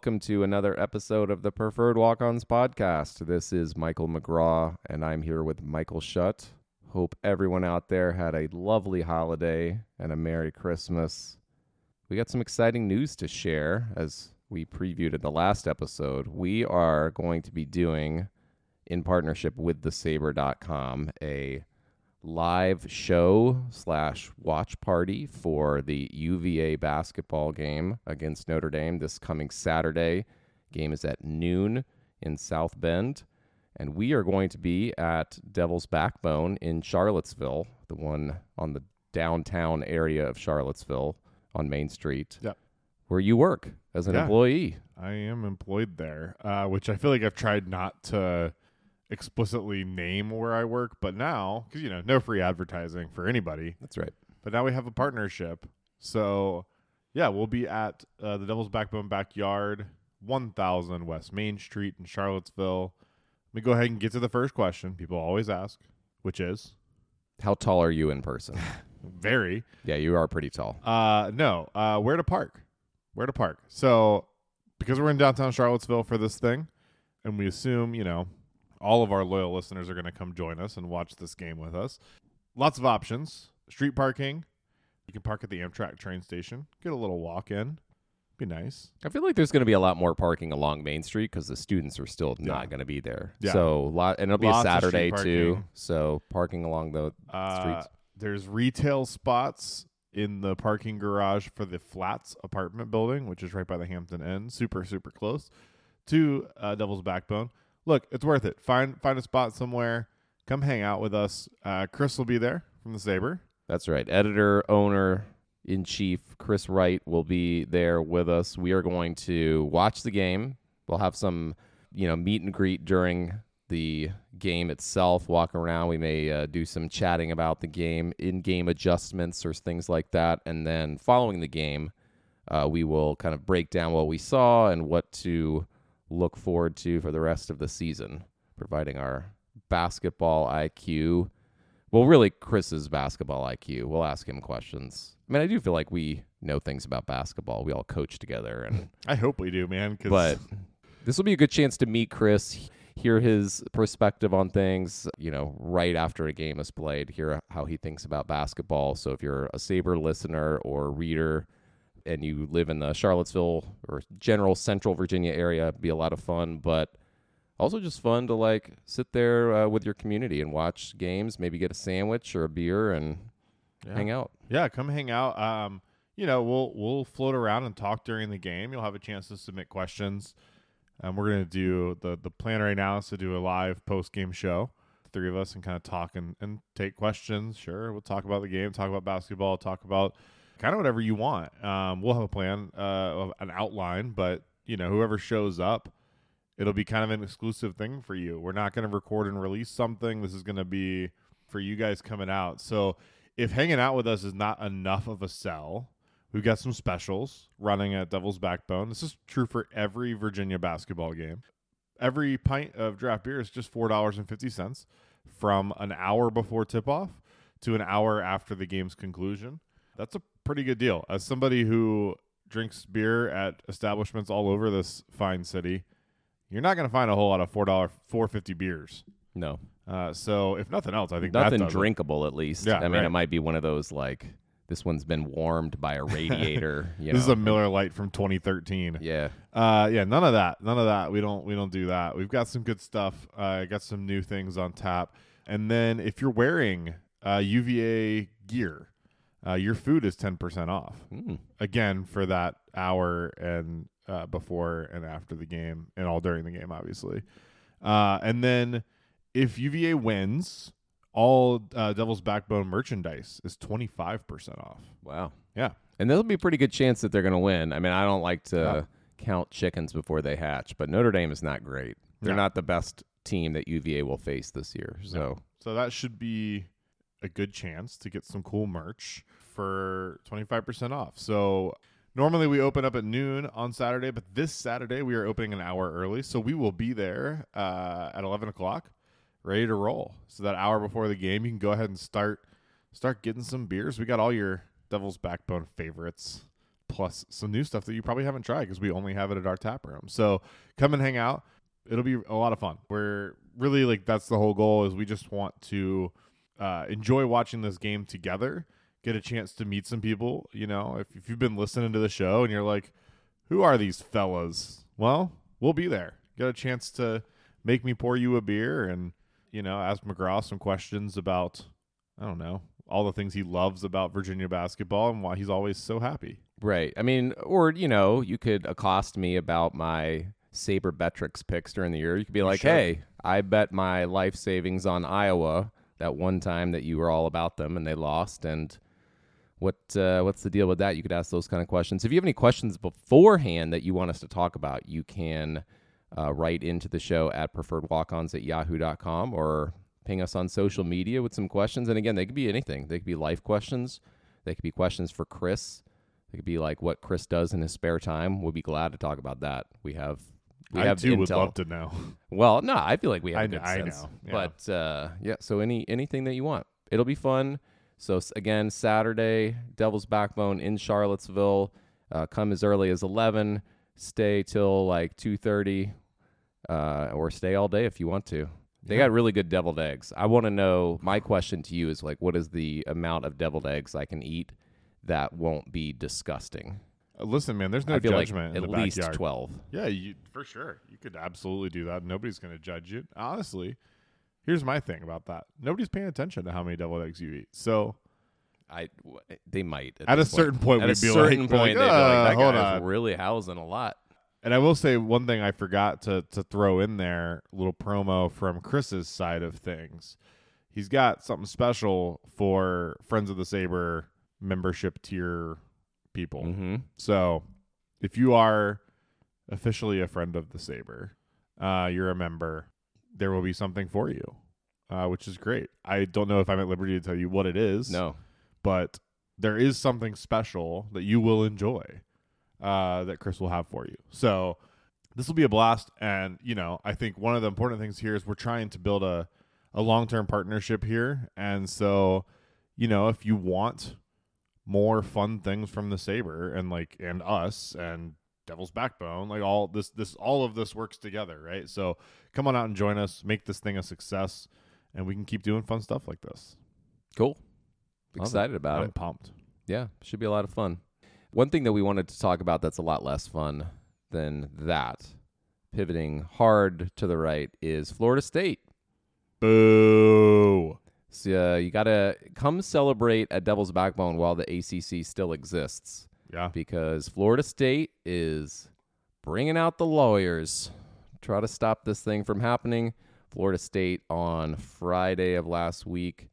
Welcome to another episode of the Preferred Walk-Ons podcast. This is Michael McGraw and I'm here with Michael Shutt. Hope everyone out there had a lovely holiday and a Merry Christmas. We got some exciting news to share as we previewed in the last episode. We are going to be doing in partnership with thesaber.com a live show slash watch party for the UVA basketball game against Notre Dame this coming Saturday. Game is at noon in South Bend. And we are going to be at Devil's Backbone in Charlottesville, the one on the downtown area of Charlottesville on Main Street, Yep. where you work as an Yeah. employee. I am employed there, uh, which I feel like I've tried not to explicitly name where I work, but now, because, you know, no free advertising for anybody, That's right. but now we have a partnership. So, yeah, we'll be at uh, the Devil's Backbone Backyard, 1000 West Main Street in Charlottesville. Let me go ahead and get to the first question people always ask, which is How tall are you in person? very. yeah, you are pretty tall. Uh, no. Uh, where to park? Where to park? So, because we're in downtown Charlottesville for this thing, and we assume you know all of our loyal listeners are going to come join us and watch this game with us. Lots of options. Street parking. You can park at the Amtrak train station. Get a little walk in. Be nice. I feel like there's going to be a lot more parking along Main Street because the students are still Yeah. not going to be there. Yeah. So lot, and it'll be Lots a Saturday too. So parking along the Uh, streets. there's retail spots in the parking garage for the Flats apartment building, which is right by the Hampton Inn, super super close to uh, Devil's Backbone. Look, it's worth it. Find find a spot somewhere. Come hang out with us. Uh, Chris will be there from the Saber. That's right. Editor, owner in chief Chris Wright will be there with us. We are going to watch the game. We'll have some, you know, meet and greet during the game itself. Walk around. We may uh, do some chatting about the game, in-game adjustments or things like that, and then following the game, uh, we will kind of break down what we saw and what to look forward to for the rest of the season, providing our basketball IQ. Well, really, Chris's basketball IQ. We'll ask him questions. I mean, I do feel like we know things about basketball. We all coach together, and I hope we do, man. 'cause- but this will be a good chance to meet Chris, hear his perspective on things. You know, right after a game is played, hear how he thinks about basketball. So if you're a Saber listener or reader, and you live in the Charlottesville or general Central Virginia area, it'd be a lot of fun. But also just fun to like sit there uh, with your community and watch games, maybe get a sandwich or a beer and Yeah. hang out. Yeah, come hang out. Um, you know, we'll we'll float around and talk during the game. You'll have a chance to submit questions. Um, we're gonna do the the plan right now is to do a live post game show, three of us, and kind of talk and, and take questions. Sure, we'll talk about the game, talk about basketball, talk about kind of whatever you want. Um, we'll have a plan, uh, an outline, but you know, whoever shows up, it'll be kind of an exclusive thing for you. We're not gonna record and release something. This is gonna be for you guys coming out. So if hanging out with us is not enough of a sell, we've got some specials running at Devil's Backbone. This is true for every Virginia basketball game. Every pint of draft beer is just four dollars and fifty cents from an hour before tip off to an hour after the game's conclusion. That's a pretty good deal. As somebody who drinks beer at establishments all over this fine city, you're not going to find a whole lot of four dollar four fifty beers. No, Uh, so if nothing else, I think nothing drinkable at least. Yeah, I mean, it might be one of those like this one's been warmed by a radiator. You This is a Miller Lite from 2013. yeah. Uh, yeah, none of that. None of that. We don't. We don't do that. We've got some good stuff. Uh, got some new things on tap. And then if you're wearing uh, UVA gear, uh, your food is 10% off. Mm. Again for that hour and uh, before and after the game, and all during the game, obviously. Uh, and then if UVA wins, all uh, Devil's Backbone merchandise is 25% off. Wow. Yeah. And there'll be a pretty good chance that they're going to win. I mean, I don't like to Yeah. count chickens before they hatch, but Notre Dame is not great. They're No. not the best team that UVA will face this year. So So that should be a good chance to get some cool merch for 25% off. So normally we open up at noon on Saturday, but this Saturday we are opening an hour early. So we will be there uh, at 11 o'clock, ready to roll. So that hour before the game, you can go ahead and start start getting some beers. We got all your Devil's Backbone favorites. plus some new stuff that you probably haven't tried because we only have it at our tap room. So come and hang out. It'll be a lot of fun. We're really like that's the whole goal is we just want to uh, enjoy watching this game together. Get a chance to meet some people. You know, if, if you've been listening to the show and you're like, who are these fellas? Well, we'll be there. Get a chance to make me pour you a beer and you know ask McGraw some questions about I don't know all the things he loves about Virginia basketball and why he's always so happy. Right. I mean, or you know, you could accost me about my Saber Betrix picks during the year. You could be like, Sure. "Hey, I bet my life savings on Iowa that one time that you were all about them and they lost." And what uh, what's the deal with that? You could ask those kind of questions. If you have any questions beforehand that you want us to talk about, you can uh, write into the show at preferredwalkons at yahoo.com or ping us on social media with some questions. And again, they could be anything. They could be life questions. They could be questions for Chris. It could be like what Chris does in his spare time. We'll be glad to talk about that. We have we I have too intel. would love to know. Well, no, I feel like we have I a good I sense. know, yeah. But uh, yeah, so any anything that you want, it'll be fun. So s- again, Saturday, Devil's Backbone in Charlottesville. Uh, come as early as eleven. Stay till like two thirty, uh, or stay all day if you want to. They got really good deviled eggs. I want to know. My question to you is like, what is the amount of deviled eggs I can eat that won't be disgusting? Listen, man, there's no I feel like judgment at in the least backyard. twelve. Yeah, you for sure. You could absolutely do that. Nobody's going to judge you. Honestly, here's my thing about that. Nobody's paying attention to how many deviled eggs you eat. So I w- they might at a point. certain point, At we'd a be certain like, point, like, they'd be "Uh, like, "That hold on." really housing a lot." And I will say one thing I forgot to to throw in there, a little promo from Chris's side of things. He's got something special for Friends of the Saber membership tier people. Mm-hmm. So, if you are officially a friend of the Saber, uh, you're a member, there will be something for you, uh, which is great. I don't know if I'm at liberty to tell you what it is, No, but there is something special that you will enjoy uh, that Chris will have for you. So, this will be a blast. And, you know, I think one of the important things here is we're trying to build a, a long term partnership here. And so, you know, if you want more fun things from the Saber and like and us and Devil's Backbone, like all this this all of this works together, right? So come on out and join us, make this thing a success, and we can keep doing fun stuff like this. cool. Love it. Excited about I'm it. pumped. Yeah, should be a lot of fun. One thing that we wanted to talk about that's a lot less fun than that, pivoting hard to the right, is Florida State. Boo. So uh, you got to come celebrate at Devil's Backbone while the ACC still exists. Yeah. because Florida State is bringing out the lawyers. Try to stop this thing from happening. Florida State on Friday of last week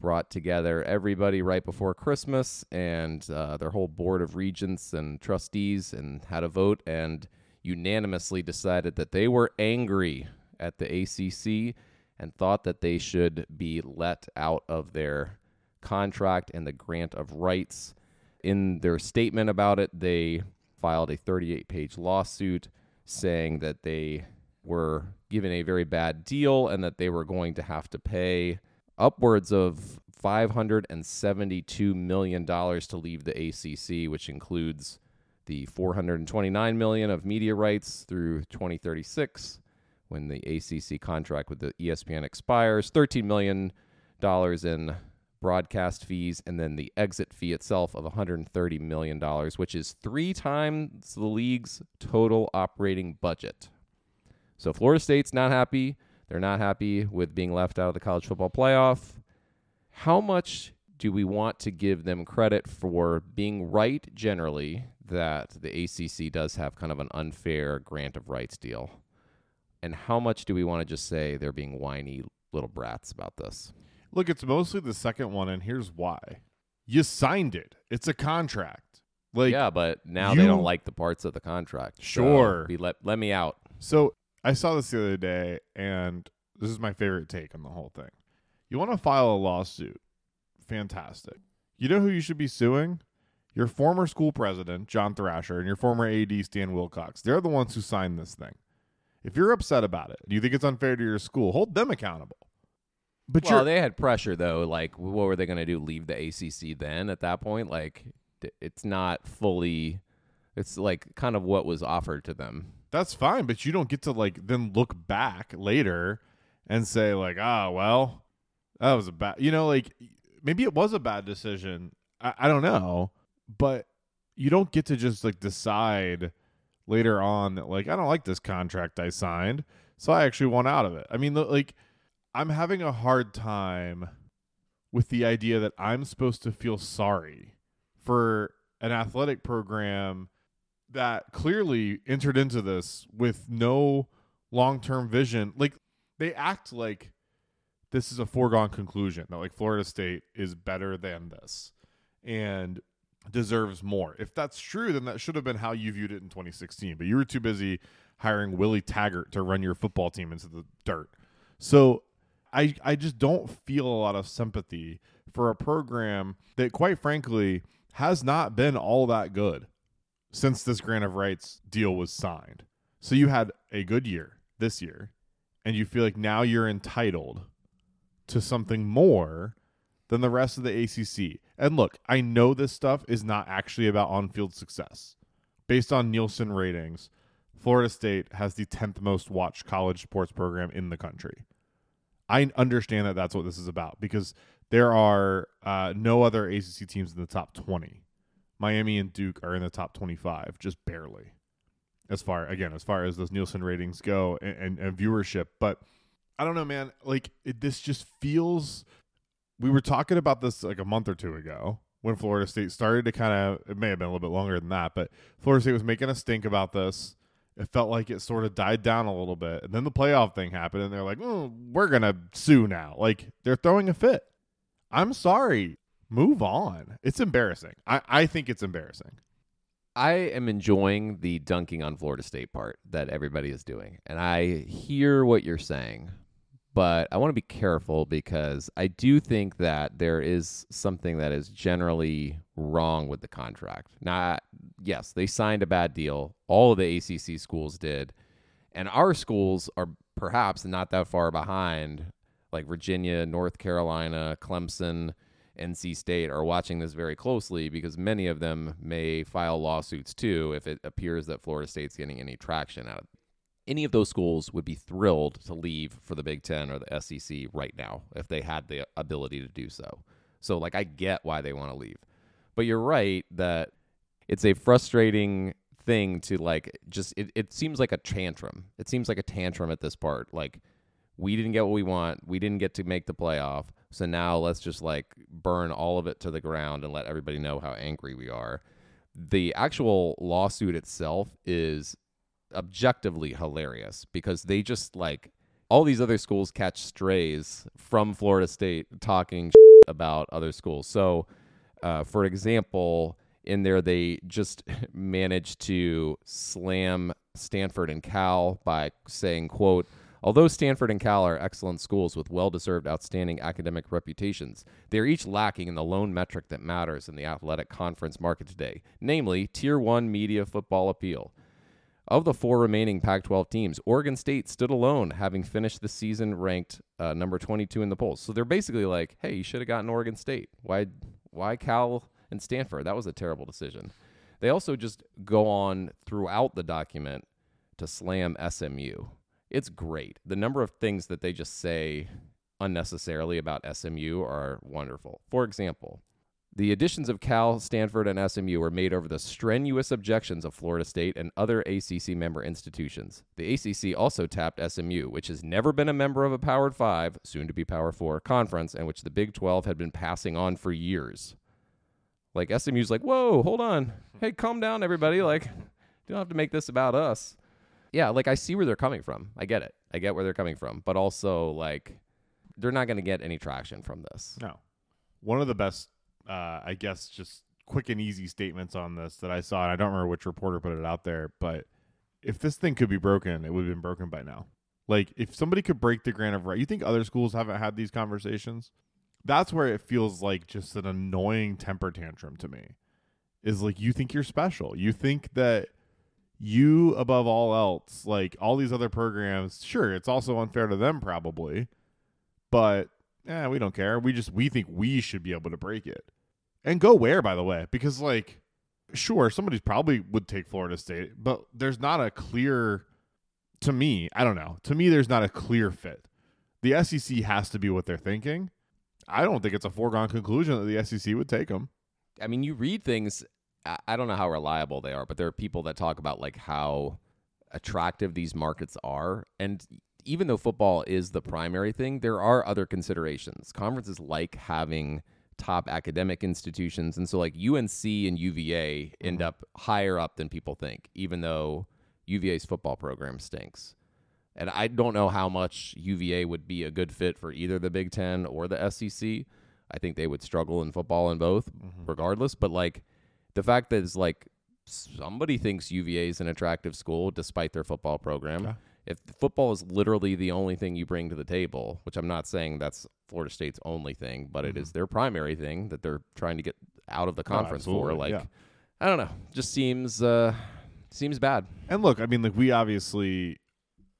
brought together everybody right before Christmas and uh, their whole board of regents and trustees and had a vote and unanimously decided that they were angry at the ACC and thought that they should be let out of their contract and the grant of rights. In their statement about it, they filed a 38 page lawsuit saying that they were given a very bad deal and that they were going to have to pay upwards of $572 million to leave the ACC, which includes the 429 million of media rights through 2036 when the ACC contract with the ESPN expires, 13 million dollars in broadcast fees and then the exit fee itself of 130 million dollars, which is 3 times the league's total operating budget. So Florida State's not happy. They're not happy with being left out of the college football playoff. How much do we want to give them credit for being right generally that the ACC does have kind of an unfair grant of rights deal? And how much do we want to just say they're being whiny little brats about this? Look, it's mostly the second one, and here's why. You signed it. It's a contract. Like yeah, but now they don't like the parts of the contract. So Sure. be let let me out. So I saw this the other day, and this is my favorite take on the whole thing. You want to file a lawsuit? Fantastic. You know who you should be suing? Your former school president, John Thrasher, and your former AD, Stan Wilcox. They're the ones who signed this thing. If you're upset about it, do you think it's unfair to your school? Hold them accountable. But well, they had pressure though. Like, what were they going to do? Leave the ACC then? At that point, like, it's not fully. It's like kind of what was offered to them. That's fine, but you don't get to like then look back later and say like, ah, well, that was a bad. You know, like maybe it was a bad decision. I, I don't know, but you don't get to just like decide later on that like I don't like this contract I signed, so I actually want out of it. I mean, like I'm having a hard time with the idea that I'm supposed to feel sorry for an athletic program that clearly entered into this with no long-term vision. Like they act like this is a foregone conclusion that like Florida State is better than this and deserves more. If that's true, then that should have been how you viewed it in 2016. But you were too busy hiring Willie Taggart to run your football team into the dirt. So I I just don't feel a lot of sympathy for a program that quite frankly has not been all that good since this grant of rights deal was signed. So you had a good year this year and you feel like now you're entitled to something more than the rest of the ACC. And look, I know this stuff is not actually about on-field success. Based on Nielsen ratings, Florida State has the 10th most watched college sports program in the country. I understand that that's what this is about because there are uh, no other ACC teams in the top 20. Miami and Duke are in the top 25, just barely. As far again, as far as those Nielsen ratings go and, and, and viewership, but I don't know, man. Like it, this just feels. We were talking about this like a month or two ago when Florida State started to kind of. It may have been a little bit longer than that, but Florida State was making a stink about this. It felt like it sort of died down a little bit, and then the playoff thing happened, and they're like, oh, "We're gonna sue now." Like they're throwing a fit. I'm sorry. Move on. It's embarrassing. I, I think it's embarrassing. I am enjoying the dunking on Florida State part that everybody is doing. And I hear what you're saying, but I want to be careful because I do think that there is something that is generally wrong with the contract. Now, yes, they signed a bad deal. All of the ACC schools did. And our schools are perhaps not that far behind, like Virginia, North Carolina, Clemson NC State are watching this very closely because many of them may file lawsuits too if it appears that Florida State's getting any traction out of. Any of those schools would be thrilled to leave for the Big Ten or the SEC right now if they had the ability to do so. So, like, I get why they want to leave. But you're right that it's a frustrating thing to, like, just, it, it seems like a tantrum. It seems like a tantrum at this part. Like, we didn't get what we want. We didn't get to make the playoff. So now let's just like burn all of it to the ground and let everybody know how angry we are. The actual lawsuit itself is objectively hilarious because they just like all these other schools catch strays from Florida State talking about other schools. So, uh, for example, in there they just managed to slam Stanford and Cal by saying, "quote." Although Stanford and Cal are excellent schools with well deserved outstanding academic reputations, they are each lacking in the lone metric that matters in the athletic conference market today, namely Tier 1 media football appeal. Of the four remaining Pac 12 teams, Oregon State stood alone, having finished the season ranked uh, number 22 in the polls. So they're basically like, hey, you should have gotten Oregon State. Why, why Cal and Stanford? That was a terrible decision. They also just go on throughout the document to slam SMU it's great. The number of things that they just say unnecessarily about SMU are wonderful. For example, the additions of Cal, Stanford, and SMU were made over the strenuous objections of Florida State and other ACC member institutions. The ACC also tapped SMU, which has never been a member of a Power 5, soon to be Power 4, conference, and which the Big 12 had been passing on for years. Like, SMU's like, whoa, hold on. Hey, calm down, everybody. Like, you don't have to make this about us yeah, like I see where they're coming from. I get it. I get where they're coming from, but also like they're not going to get any traction from this. No. One of the best, uh, I guess, just quick and easy statements on this that I saw, and I don't remember which reporter put it out there, but if this thing could be broken, it would have been broken by now. Like if somebody could break the grant of right, you think other schools haven't had these conversations? That's where it feels like just an annoying temper tantrum to me. Is like you think you're special. You think that you above all else like all these other programs sure it's also unfair to them probably but yeah we don't care we just we think we should be able to break it And go where, by the way? Because like, sure, somebody probably would take Florida State, but there's not a clear. To me, I don't know. To me, there's not a clear fit. The SEC has to be what they're thinking. I don't think it's a foregone conclusion that the SEC would take them. I mean, you read things. I- I don't know how reliable they are, but there are people that talk about like how attractive these markets are, and even though football is the primary thing, there are other considerations. Conferences like having top academic institutions, and so like UNC and UVA end mm-hmm. up higher up than people think, even though UVA's football program stinks. And I don't know how much UVA would be a good fit for either the Big Ten or the SEC. I think they would struggle in football in both, mm-hmm. regardless. But like the fact that it's like somebody thinks UVA is an attractive school despite their football program. Yeah. If football is literally the only thing you bring to the table, which I'm not saying that's Florida State's only thing, but it is their primary thing that they're trying to get out of the conference for. Like, yeah. I don't know, just seems uh, seems bad. And look, I mean, like we obviously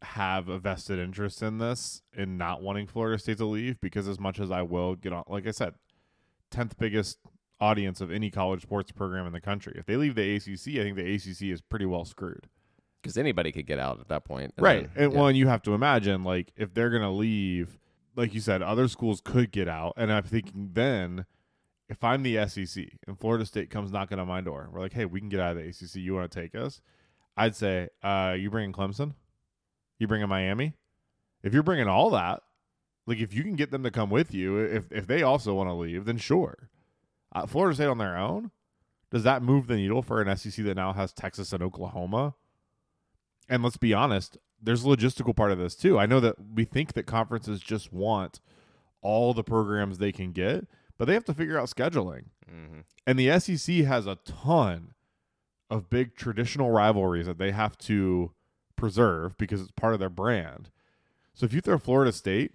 have a vested interest in this in not wanting Florida State to leave because as much as I will get on, like I said, tenth biggest audience of any college sports program in the country. If they leave the ACC, I think the ACC is pretty well screwed. Because anybody could get out at that point. and right. then- And yeah. well, and you have to imagine like if they're gonna leave, like you said, other schools could get out. And I'm thinking then. If I'm the SEC and Florida State comes knocking on my door, we're like, "Hey, we can get out of the ACC. You want to take us?" I'd say, uh, "You bringing Clemson? You bringing Miami? If you're bringing all that, like if you can get them to come with you, if if they also want to leave, then sure. Uh, Florida State on their own, does that move the needle for an SEC that now has Texas and Oklahoma? And let's be honest, there's a logistical part of this too. I know that we think that conferences just want all the programs they can get, but they have to figure out scheduling. Mhm. And the SEC has a ton of big traditional rivalries that they have to preserve because it's part of their brand. So if you throw Florida State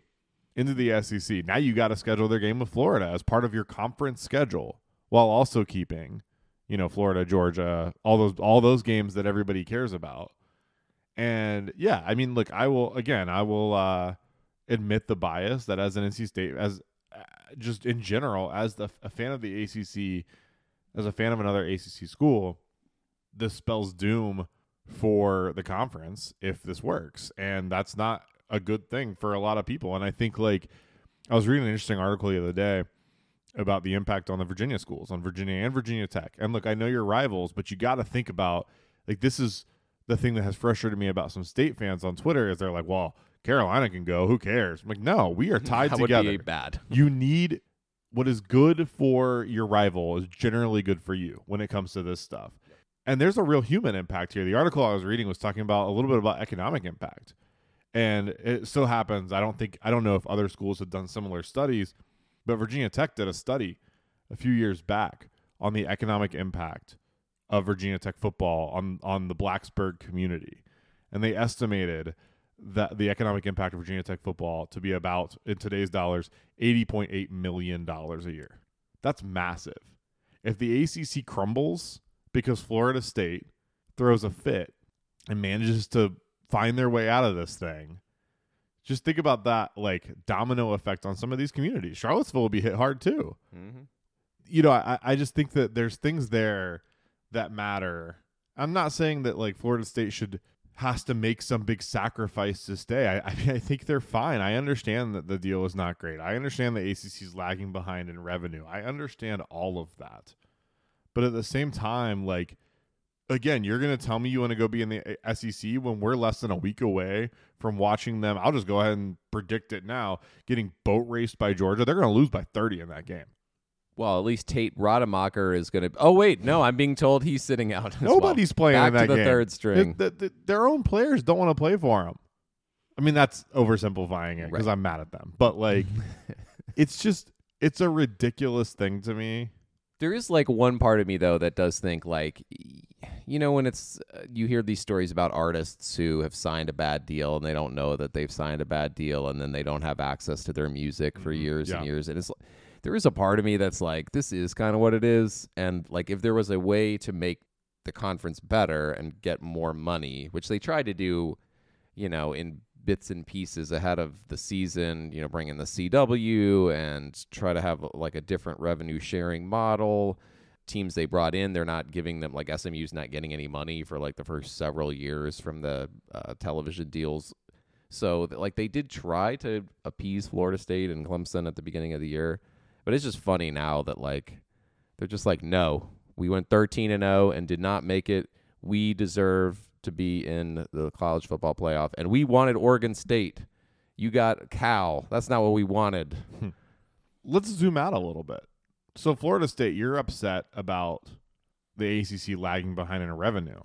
into the SEC, now you got to schedule their game with Florida as part of your conference schedule while also keeping, you know, Florida, Georgia, all those all those games that everybody cares about. And yeah, I mean, look, I will again, I will uh admit the bias that as an NC State as uh, just in general as the, a fan of the ACC as a fan of another ACC school, this spells doom for the conference if this works. And that's not a good thing for a lot of people. And I think, like, I was reading an interesting article the other day about the impact on the Virginia schools, on Virginia and Virginia Tech. And look, I know you're rivals, but you got to think about, like, this is the thing that has frustrated me about some state fans on Twitter is they're like, well, Carolina can go. Who cares? I'm like, no, we are tied that together would be bad. you need what is good for your rival is generally good for you when it comes to this stuff. And there's a real human impact here. The article I was reading was talking about a little bit about economic impact. And it so happens, I don't think, I don't know if other schools have done similar studies, but Virginia Tech did a study a few years back on the economic impact of Virginia Tech football on, on the Blacksburg community. And they estimated that the economic impact of Virginia Tech football to be about in today's dollars eighty point eight million dollars a year. That's massive. If the ACC crumbles because Florida State throws a fit and manages to find their way out of this thing, just think about that like domino effect on some of these communities. Charlottesville will be hit hard too Mm-hmm. you know, I, I just think that there's things there that matter. I'm not saying that like Florida State should has to make some big sacrifice to stay. I, I mean, I think they're fine. I understand that the deal is not great. I understand the ACC is lagging behind in revenue. I understand all of that, but at the same time, like again, you're gonna tell me you want to go be in the eh, SEC when we're less than a week away from watching them. I'll just go ahead and predict it now. Getting boat raced by Georgia, they're gonna lose by 30 in that game. Well, at least Tate Rodemacher is going to. Oh wait, no, I'm being told he's sitting out. as well. Nobody's playing Back in that to the game. third string. The- the- the- their own players don't want to play for them. I mean, that's oversimplifying it because Right. I'm mad at them. But like, it's just it's a ridiculous thing to me. There is like one part of me though that does think like you know when it's uh, you hear these stories about artists who have signed a bad deal and they don't know that they've signed a bad deal and then they don't have access to their music for Mhm. years and years and it's there is a part of me that's like this is kind of what it is and like if there was a way to make the conference better and get more money which they tried to do you know in bits and pieces ahead of the season, you know, bring in the CW and try to have like a different revenue sharing model. Teams they brought in, they're not giving them like SMU's not getting any money for like the first several years from the uh, television deals. So like they did try to appease Florida State and Clemson at the beginning of the year, but it's just funny now that like they're just like no, we went 13 and 0 and did not make it. We deserve to be in the college football playoff, and we wanted Oregon State. You got Cal. That's not what we wanted. Hmm. Let's zoom out a little bit. So, Florida State, you're upset about the ACC lagging behind in revenue.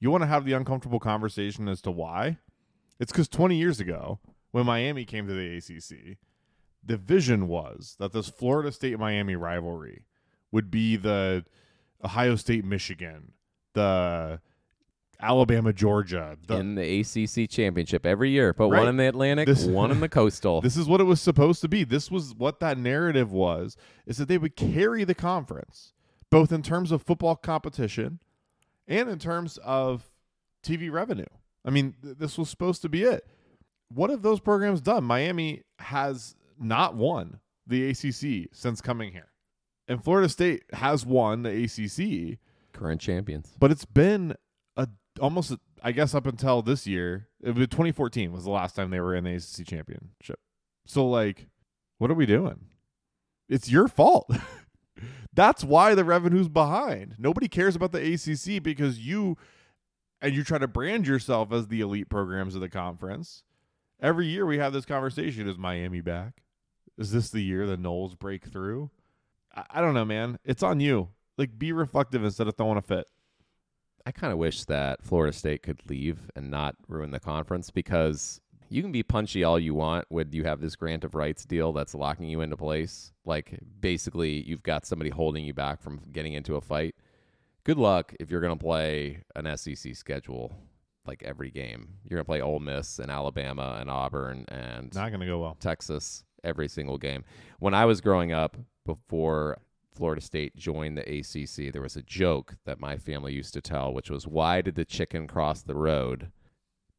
You want to have the uncomfortable conversation as to why? It's because 20 years ago, when Miami came to the ACC, the vision was that this Florida State Miami rivalry would be the Ohio State Michigan, the Alabama Georgia, the, in the ACC championship every year. Put Right. one in the Atlantic, This- one in the coastal. This is what it was supposed to be. This was what that narrative was is that they would carry the conference both in terms of football competition and in terms of TV revenue. I mean, th- this was supposed to be it. What have those programs done? Miami has not won the ACC since coming here. And Florida State has won the ACC, Current champions. but it's been a almost a- I guess up until this year, it was 2014 was the last time they were in the ACC championship. So like, what are we doing? It's your fault. That's why the revenue's behind. Nobody cares about the ACC because you and you try to brand yourself as the elite programs of the conference. Every year we have this conversation: Is Miami back? Is this the year the Noles break through? I, I don't know, man. It's on you. Like, be reflective instead of throwing a fit. I kind of wish that Florida State could leave and not ruin the conference because you can be punchy all you want when you have this grant of rights deal that's locking you into place. Like basically, you've got somebody holding you back from getting into a fight. Good luck if you're going to play an SEC schedule like every game. You're going to play Ole Miss and Alabama and Auburn and Not going to go well. Texas every single game. When I was growing up, before Florida State joined the ACC, there was a joke that my family used to tell, which was, Why did the chicken cross the road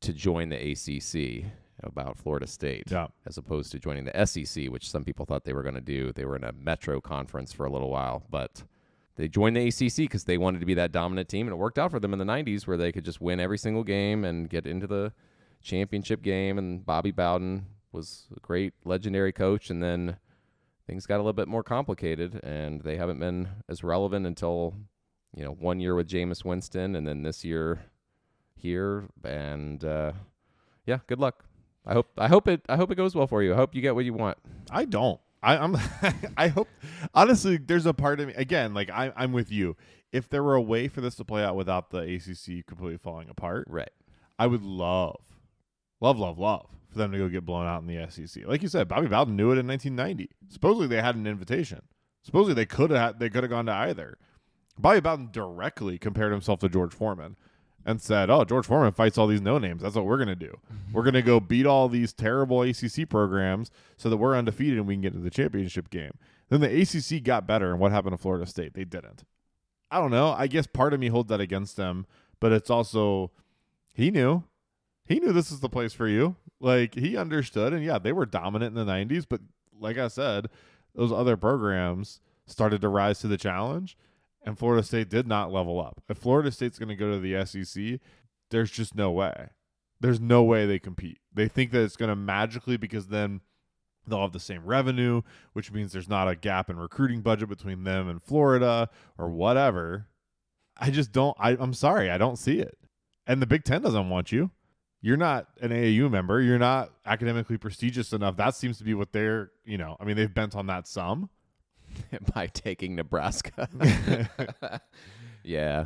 to join the ACC about Florida State? Yeah. As opposed to joining the SEC, which some people thought they were going to do. They were in a metro conference for a little while, but they joined the ACC because they wanted to be that dominant team, and it worked out for them in the 90s where they could just win every single game and get into the championship game. And Bobby Bowden was a great legendary coach, and then things got a little bit more complicated, and they haven't been as relevant until you know one year with Jameis Winston, and then this year here, and uh, yeah, good luck. I hope I hope it I hope it goes well for you. I hope you get what you want. I don't. I, I'm. I hope. Honestly, there's a part of me again. Like I, I'm with you. If there were a way for this to play out without the ACC completely falling apart, Right. I would love, love, love, love for them to go get blown out in the SEC. Like you said, Bobby Bowden knew it in 1990. Supposedly they had an invitation. Supposedly they could have. They could have gone to either. Bobby Bowden directly compared himself to George Foreman and said, "Oh, George Foreman fights all these no names. That's what we're gonna do. We're gonna go beat all these terrible ACC programs so that we're undefeated and we can get to the championship game." Then the ACC got better, and what happened to Florida State? They didn't. I don't know. I guess part of me holds that against them, but it's also he knew. He knew this is the place for you. Like he understood, and yeah, they were dominant in the '90s. But like I said, those other programs started to rise to the challenge, and Florida State did not level up. If Florida State's going to go to the SEC, there's just no way. There's no way they compete. They think that it's going to magically because then they'll have the same revenue, which means there's not a gap in recruiting budget between them and Florida or whatever. I just don't. I, I'm sorry, I don't see it. And the Big Ten doesn't want you. You're not an AAU member. You're not academically prestigious enough. That seems to be what they're. You know, I mean, they've bent on that some. By taking Nebraska. yeah.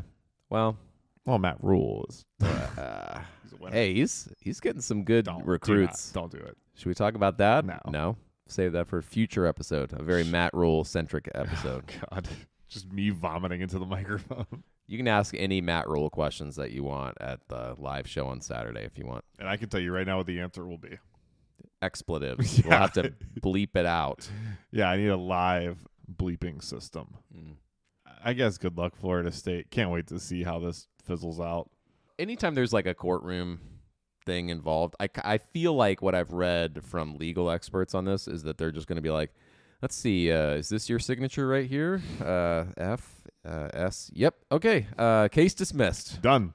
Well, Well, Matt Rhule's. uh, he's hey, he's he's getting some good don't recruits. Do not, don't do it. Should we talk about that? No. No. Save that for a future episode. A very Matt Rhule centric episode. God, just me vomiting into the microphone. You can ask any Matt Rhule questions that you want at the live show on Saturday if you want. And I can tell you right now what the answer will be. Expletives. We'll have to bleep it out. Yeah, I need a live bleeping system. Mm. I guess good luck, Florida State. Can't wait to see how this fizzles out. Anytime there's like a courtroom thing involved. I, I feel like what I've read from legal experts on this is that they're just going to be like, let's see, uh, is this your signature right here? Uh, F, uh, S. Yep. Okay. Uh, case dismissed. Done.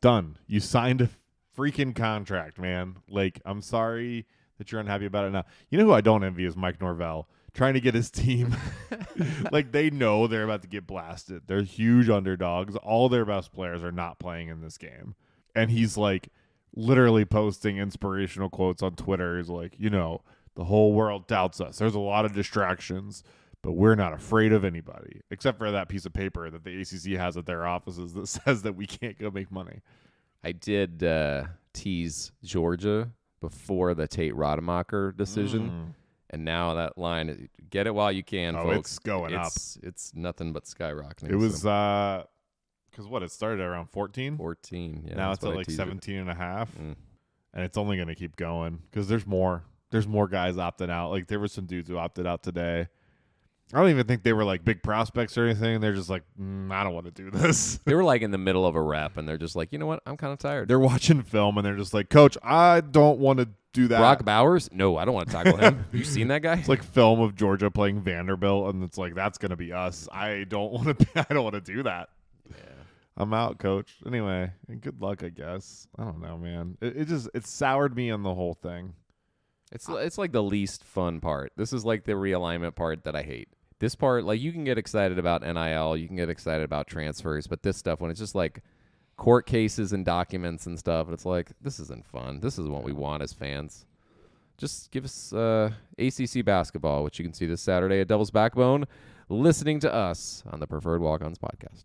Done. You signed a freaking contract, man. Like, I'm sorry that you're unhappy about it now. You know who I don't envy is Mike Norvell trying to get his team. like, they know they're about to get blasted. They're huge underdogs. All their best players are not playing in this game. And he's like literally posting inspirational quotes on Twitter. He's like, you know, the whole world doubts us. There's a lot of distractions but we're not afraid of anybody except for that piece of paper that the ACC has at their offices that says that we can't go make money. I did uh, tease Georgia before the Tate Rodemacher decision, Mm. and now that line, get it while you can, Oh, folks. it's going up. it's, It's nothing but skyrocketing. It was so uh cuz what it started around 14. 14. Yeah, now it's at I like teased it. 17 and a half Mm. and it's only going to keep going cuz there's more there's more guys opting out. Like there were some dudes who opted out today. I don't even think they were like big prospects or anything. They're just like, mm, I don't want to do this. They were like in the middle of a rep, and they're just like, you know what? I'm kind of tired. they're watching film and they're just like, Coach, I don't want to do that. Brock Bowers? No, I don't want to tackle him. you seen that guy? It's like film of Georgia playing Vanderbilt, and it's like that's gonna be us. I don't want to. I don't want to do that. I'm out, coach. Anyway, good luck, I guess. I don't know, man. It, it just it soured me on the whole thing. It's it's like the least fun part. This is like the realignment part that I hate. This part, like you can get excited about NIL, you can get excited about transfers, but this stuff when it's just like court cases and documents and stuff, it's like this isn't fun. This is what we want as fans. Just give us uh, ACC basketball, which you can see this Saturday at Devil's Backbone, listening to us on the Preferred Walk-Ons podcast.